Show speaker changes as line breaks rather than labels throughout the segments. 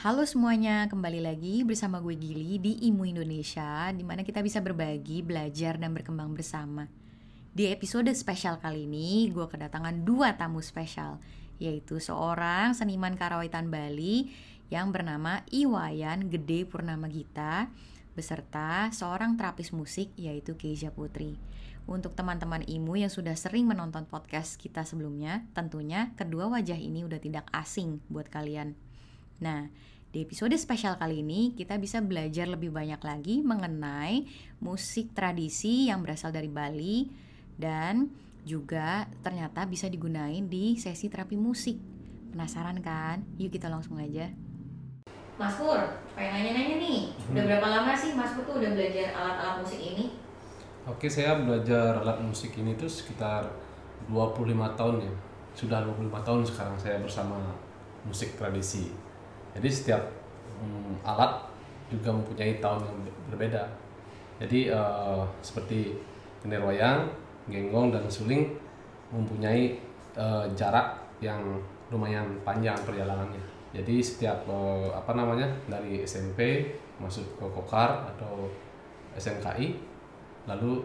Halo semuanya, kembali lagi bersama gue Gili di Imu Indonesia di mana kita bisa berbagi, belajar, dan berkembang bersama Di episode spesial kali ini, gue kedatangan dua tamu spesial Yaitu seorang seniman karawitan Bali yang bernama Iwayan Gede Purnama Gita Beserta seorang terapis musik yaitu Keisha Putri untuk teman-teman IMU yang sudah sering menonton podcast kita sebelumnya, tentunya kedua wajah ini udah tidak asing buat kalian. Nah, di episode spesial kali ini kita bisa belajar lebih banyak lagi mengenai musik tradisi yang berasal dari Bali dan juga ternyata bisa digunain di sesi terapi musik. Penasaran kan? Yuk kita langsung aja. Mas Pur, pengen nanya-nanya nih, udah berapa lama sih Mas Pur tuh udah belajar alat-alat musik ini?
Oke, saya belajar alat musik ini tuh sekitar 25 tahun ya. Sudah 25 tahun sekarang saya bersama musik tradisi. Jadi setiap hmm, alat juga mempunyai tahun yang berbeda. Jadi uh, seperti gender wayang, genggong dan suling mempunyai uh, jarak yang lumayan panjang perjalanannya. Jadi setiap uh, apa namanya dari SMP masuk ke Kokar atau SMKI, lalu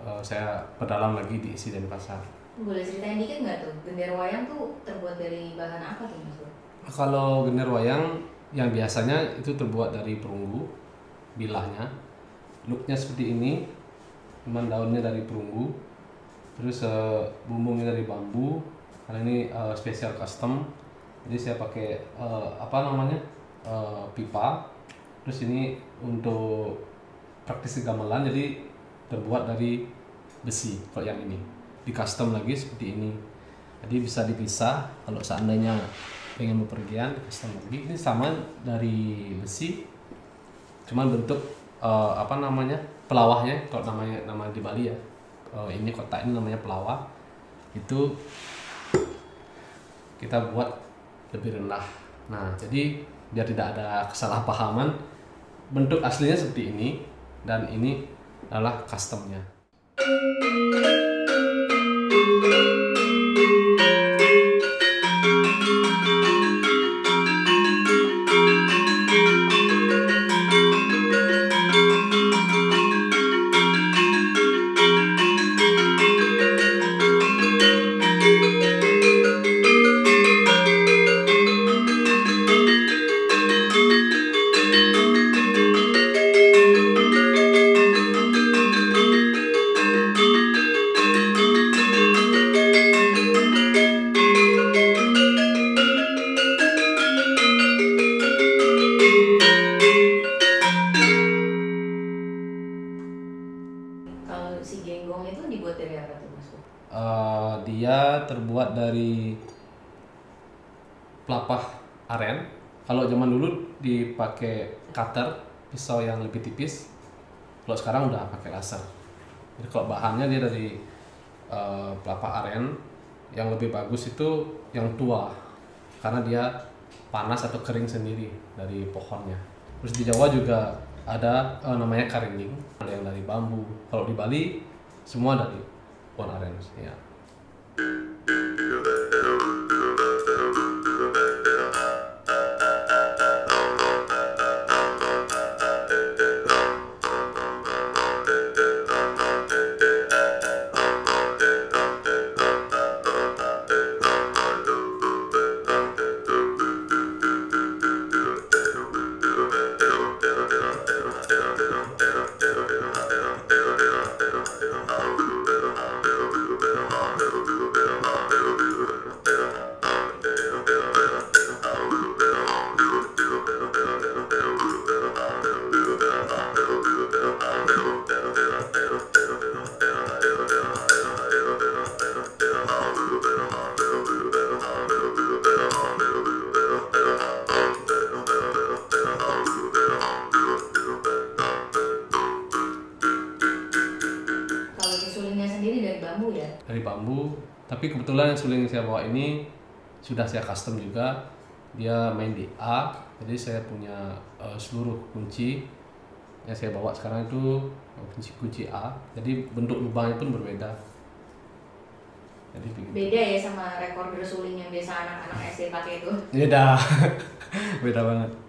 uh, saya perdalam lagi di isi pasar.
Boleh ceritain dikit nggak tuh, gender wayang tuh terbuat dari bahan apa tuh Mas?
Kalau gender wayang yang biasanya itu terbuat dari perunggu bilahnya. Looknya seperti ini cuman daunnya dari perunggu terus uh, bumbungnya dari bambu. Karena ini uh, spesial custom jadi saya pakai uh, apa namanya uh, pipa. Terus ini untuk praktisi gamelan jadi terbuat dari besi kalau yang ini. Di custom lagi seperti ini. Jadi bisa dipisah kalau seandainya pengen bepergian custom lagi. Ini sama dari besi cuman bentuk uh, apa namanya pelawahnya. Kalau namanya nama di Bali ya uh, ini kotak ini namanya pelawah. Itu kita buat lebih rendah. Nah jadi biar tidak ada kesalahpahaman bentuk aslinya seperti ini dan ini adalah customnya dari pelapah aren. Kalau zaman dulu dipakai cutter, pisau yang lebih tipis. Kalau sekarang udah pakai laser. Jadi kalau bahannya dia dari uh, pelapah aren, yang lebih bagus itu yang tua karena dia panas atau kering sendiri dari pohonnya. Terus di Jawa juga ada uh, namanya karining, ada yang dari bambu. Kalau di Bali semua dari pohon aren ya. Kebetulan yang suling yang saya bawa ini sudah saya custom juga. Dia main di A jadi saya punya uh, seluruh kunci yang saya bawa sekarang itu kunci kunci A. Jadi bentuk lubangnya pun berbeda.
Jadi beda ya sama rekorder suling yang biasa anak-anak SD pakai itu?
Beda. Beda banget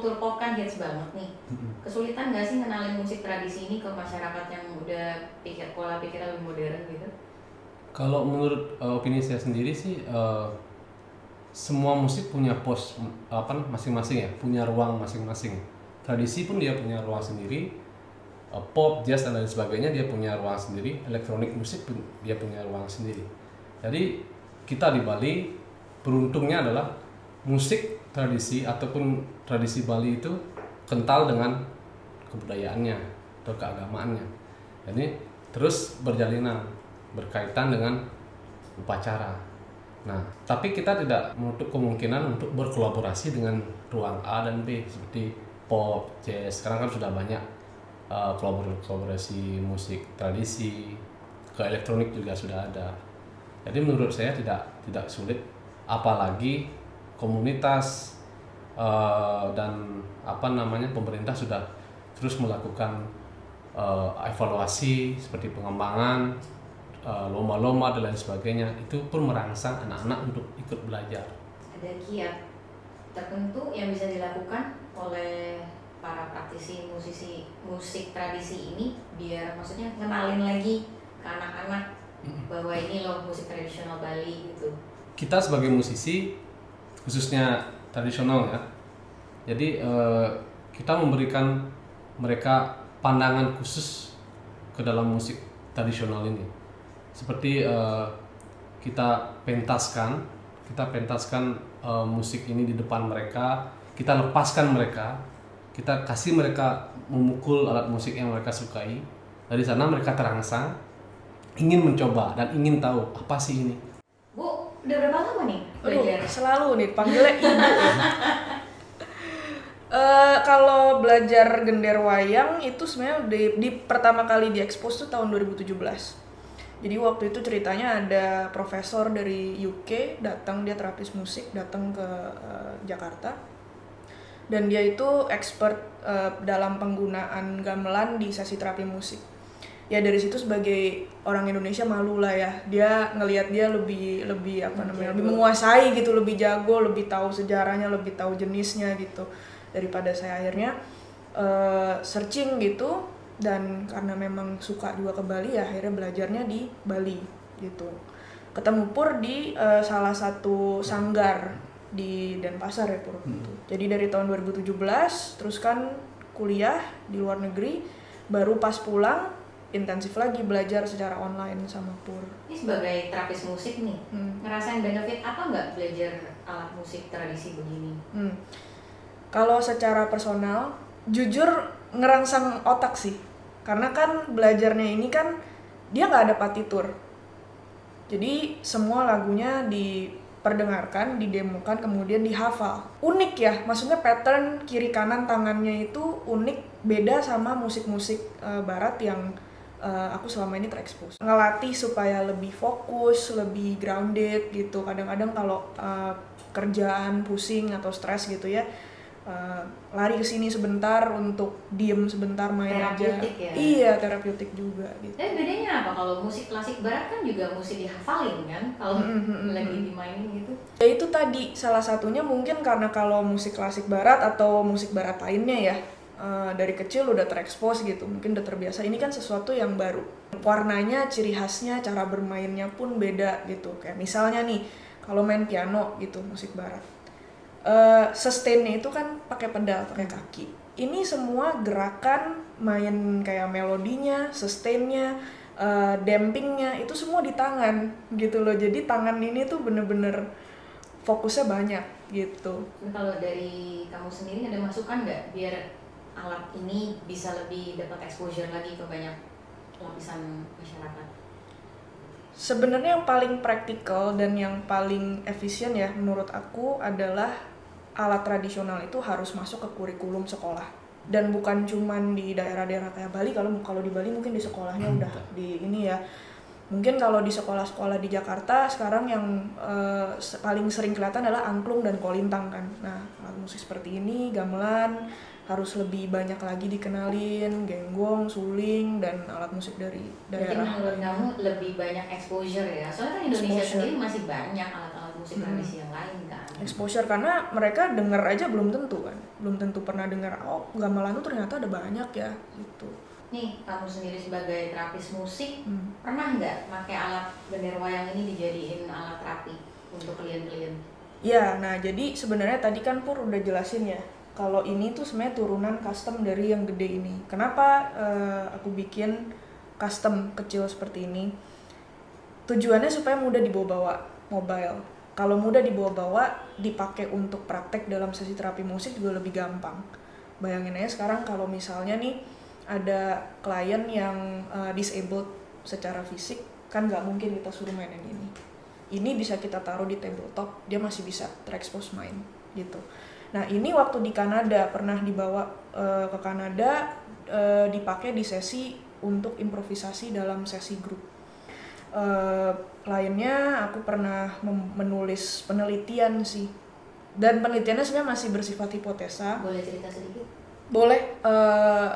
kultur pop kan hits banget nih kesulitan nggak sih kenalin musik tradisi ini ke masyarakat yang udah pikir pola pikir lebih modern gitu
Kalau menurut uh, opini saya sendiri sih uh, semua musik punya pos apa masing-masing ya, punya ruang masing-masing. Tradisi pun dia punya ruang sendiri, uh, pop, jazz dan lain sebagainya dia punya ruang sendiri, elektronik musik pun dia punya ruang sendiri. Jadi kita di Bali beruntungnya adalah musik tradisi ataupun tradisi Bali itu kental dengan kebudayaannya atau keagamaannya. Jadi terus berjalinan berkaitan dengan upacara. Nah, tapi kita tidak menutup kemungkinan untuk berkolaborasi dengan ruang A dan B seperti pop, jazz. Sekarang kan sudah banyak uh, kolabor- kolaborasi musik tradisi, ke elektronik juga sudah ada. Jadi menurut saya tidak tidak sulit, apalagi komunitas uh, dan apa namanya pemerintah sudah terus melakukan uh, evaluasi seperti pengembangan uh, lomba-lomba dan lain sebagainya. Itu pun merangsang anak-anak untuk ikut belajar.
ada kiat tertentu yang bisa dilakukan oleh para praktisi musisi musik tradisi ini biar maksudnya kenalin lagi ke anak-anak bahwa ini loh musik tradisional Bali gitu.
Kita sebagai musisi khususnya tradisional ya, jadi eh, kita memberikan mereka pandangan khusus ke dalam musik tradisional ini. Seperti eh, kita pentaskan, kita pentaskan eh, musik ini di depan mereka, kita lepaskan mereka, kita kasih mereka memukul alat musik yang mereka sukai. Dari sana mereka terangsang, ingin mencoba dan ingin tahu apa sih ini.
Udah berapa lama nih
Aduh,
belajar
selalu nih panggilnya ibu. Eh, kalau belajar gender wayang itu sebenarnya di, di pertama kali diekspos tuh tahun 2017. Jadi waktu itu ceritanya ada profesor dari UK datang dia terapis musik datang ke eh, Jakarta dan dia itu expert eh, dalam penggunaan gamelan di sesi terapi musik. Ya dari situ sebagai orang Indonesia malu lah ya. Dia ngelihat dia lebih lebih apa namanya lebih menguasai gitu lebih jago lebih tahu sejarahnya lebih tahu jenisnya gitu daripada saya. Akhirnya eh, searching gitu dan karena memang suka juga ke Bali ya akhirnya belajarnya di Bali gitu. Ketemu Pur di eh, salah satu sanggar di Denpasar ya Pur gitu. jadi dari tahun 2017 terus kan kuliah di luar negeri baru pas pulang intensif lagi belajar secara online sama Pur
ini sebagai terapis musik nih
Hmm.
ngerasain benefit apa nggak belajar alat musik tradisi begini
Hmm. Kalau secara personal, jujur ngerangsang otak sih. Karena kan belajarnya ini kan dia nggak ada partitur. Jadi semua lagunya diperdengarkan, didemokan, kemudian dihafal. Unik ya, maksudnya pattern kiri kanan tangannya itu unik, beda sama musik-musik eh, barat yang eh, aku selama ini terekspos. Ngelatih supaya lebih fokus, lebih grounded gitu. Kadang-kadang kalau eh, kerjaan pusing atau stres gitu ya, eh, lari ke sini sebentar untuk diem sebentar main aja.
Terapeutik ya?
Iya, terapeutik juga gitu.
Tapi bedanya apa kalau musik klasik barat kan juga musik dihafalin kan kalau
Mm, mm, mm,
lagi
mm.
dimainin gitu.
Ya itu tadi salah satunya mungkin karena kalau musik klasik barat atau musik barat lainnya ya eh, dari kecil udah terekspos gitu, mungkin udah terbiasa. Ini kan sesuatu yang baru. Warnanya, ciri khasnya, cara bermainnya pun beda gitu. Kayak misalnya nih, kalau main piano gitu musik barat. eh sustainnya itu kan pakai pedal, pakai kaki. Ini semua gerakan main kayak melodinya, sustainnya, eh, dampingnya itu semua di tangan gitu loh. Jadi tangan ini tuh bener-bener fokusnya banyak gitu.
Kalau dari kamu sendiri ada masukan nggak biar alat ini bisa lebih dapat exposure lagi ke banyak lapisan masyarakat?
Sebenarnya yang paling praktikal dan yang paling efisien ya menurut aku adalah alat tradisional itu harus masuk ke kurikulum sekolah dan bukan cuman di daerah-daerah kayak Bali kalau kalau di Bali mungkin di sekolahnya udah di ini ya mungkin kalau di sekolah-sekolah di Jakarta sekarang yang se- paling sering kelihatan adalah angklung dan kolintang kan nah alat musik seperti ini gamelan harus lebih banyak lagi dikenalin genggong suling dan alat musik dari daerah
menurut
lainnya.
kamu lebih banyak exposure ya? Soalnya kan Indonesia
Exposure.
sendiri masih banyak alat-alat musik
Hmm.
tradisi yang lain kan
exposure karena mereka denger aja belum tentu kan belum tentu pernah dengar oh gamelan tuh ternyata ada banyak ya gitu
nih kamu sendiri sebagai terapis musik
Hmm.
pernah nggak pakai alat gender wayang ini dijadiin alat terapi untuk klien-klien
Ya, nah jadi sebenarnya tadi kan Pur udah jelasin ya, kalau ini tuh sebenarnya turunan custom dari yang gede ini. Kenapa eh, aku bikin custom kecil seperti ini? Tujuannya supaya mudah dibawa-bawa mobile. Kalau mudah dibawa-bawa, dipakai untuk praktek dalam sesi terapi musik juga lebih gampang. Bayangin aja sekarang kalau misalnya nih ada klien yang eh, disabled secara fisik, kan nggak mungkin kita suruh mainin ini. Ini bisa kita taruh di tabletop dia masih bisa terekspos main gitu. Nah ini waktu di Kanada pernah dibawa eh, ke Kanada eh, dipakai di sesi untuk improvisasi dalam sesi grup. Eh, lainnya aku pernah menulis penelitian sih. Dan penelitiannya sebenarnya masih bersifat hipotesa.
Boleh cerita sedikit?
Boleh eh,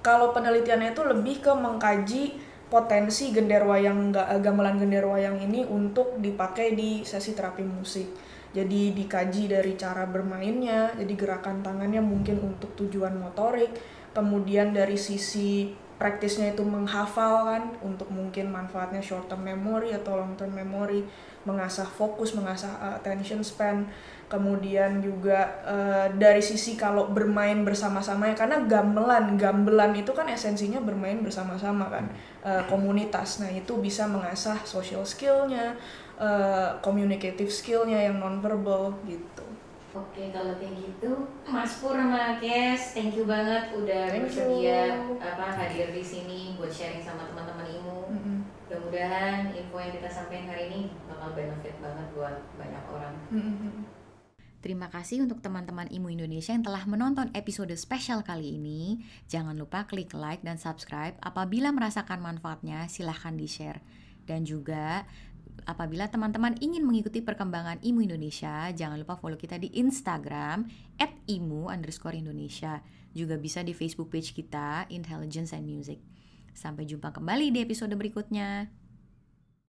kalau penelitiannya itu lebih ke mengkaji potensi gender wayang ga- gamelan gender wayang ini untuk dipakai di sesi terapi musik. Jadi dikaji dari cara bermainnya, jadi gerakan tangannya mungkin untuk tujuan motorik, kemudian dari sisi praktisnya itu menghafal kan untuk mungkin manfaatnya short term memory atau long term memory, mengasah fokus, mengasah uh, attention span, kemudian juga uh, dari sisi kalau bermain bersama-sama ya karena gamelan gamelan itu kan esensinya bermain bersama-sama kan uh, komunitas nah itu bisa mengasah social skillnya uh, communicative skillnya yang nonverbal gitu
Oke, kalau kayak gitu, Mas Pur sama Kes, thank you banget udah
Thank
bersedia
you.
apa hadir di sini buat sharing sama teman-teman ilmu.
Mm-mm.
Mudah-mudahan info yang kita sampaikan hari ini bakal benefit banget buat banyak orang. Terima kasih untuk teman-teman Imu Indonesia yang telah menonton episode spesial kali ini. Jangan lupa klik like dan subscribe. Apabila merasakan manfaatnya, silahkan di-share. Dan juga apabila teman-teman ingin mengikuti perkembangan Imu Indonesia, jangan lupa follow kita di Instagram @imu underscore Indonesia. Juga bisa di Facebook page kita, Intelligence and Music. Sampai jumpa kembali di episode berikutnya.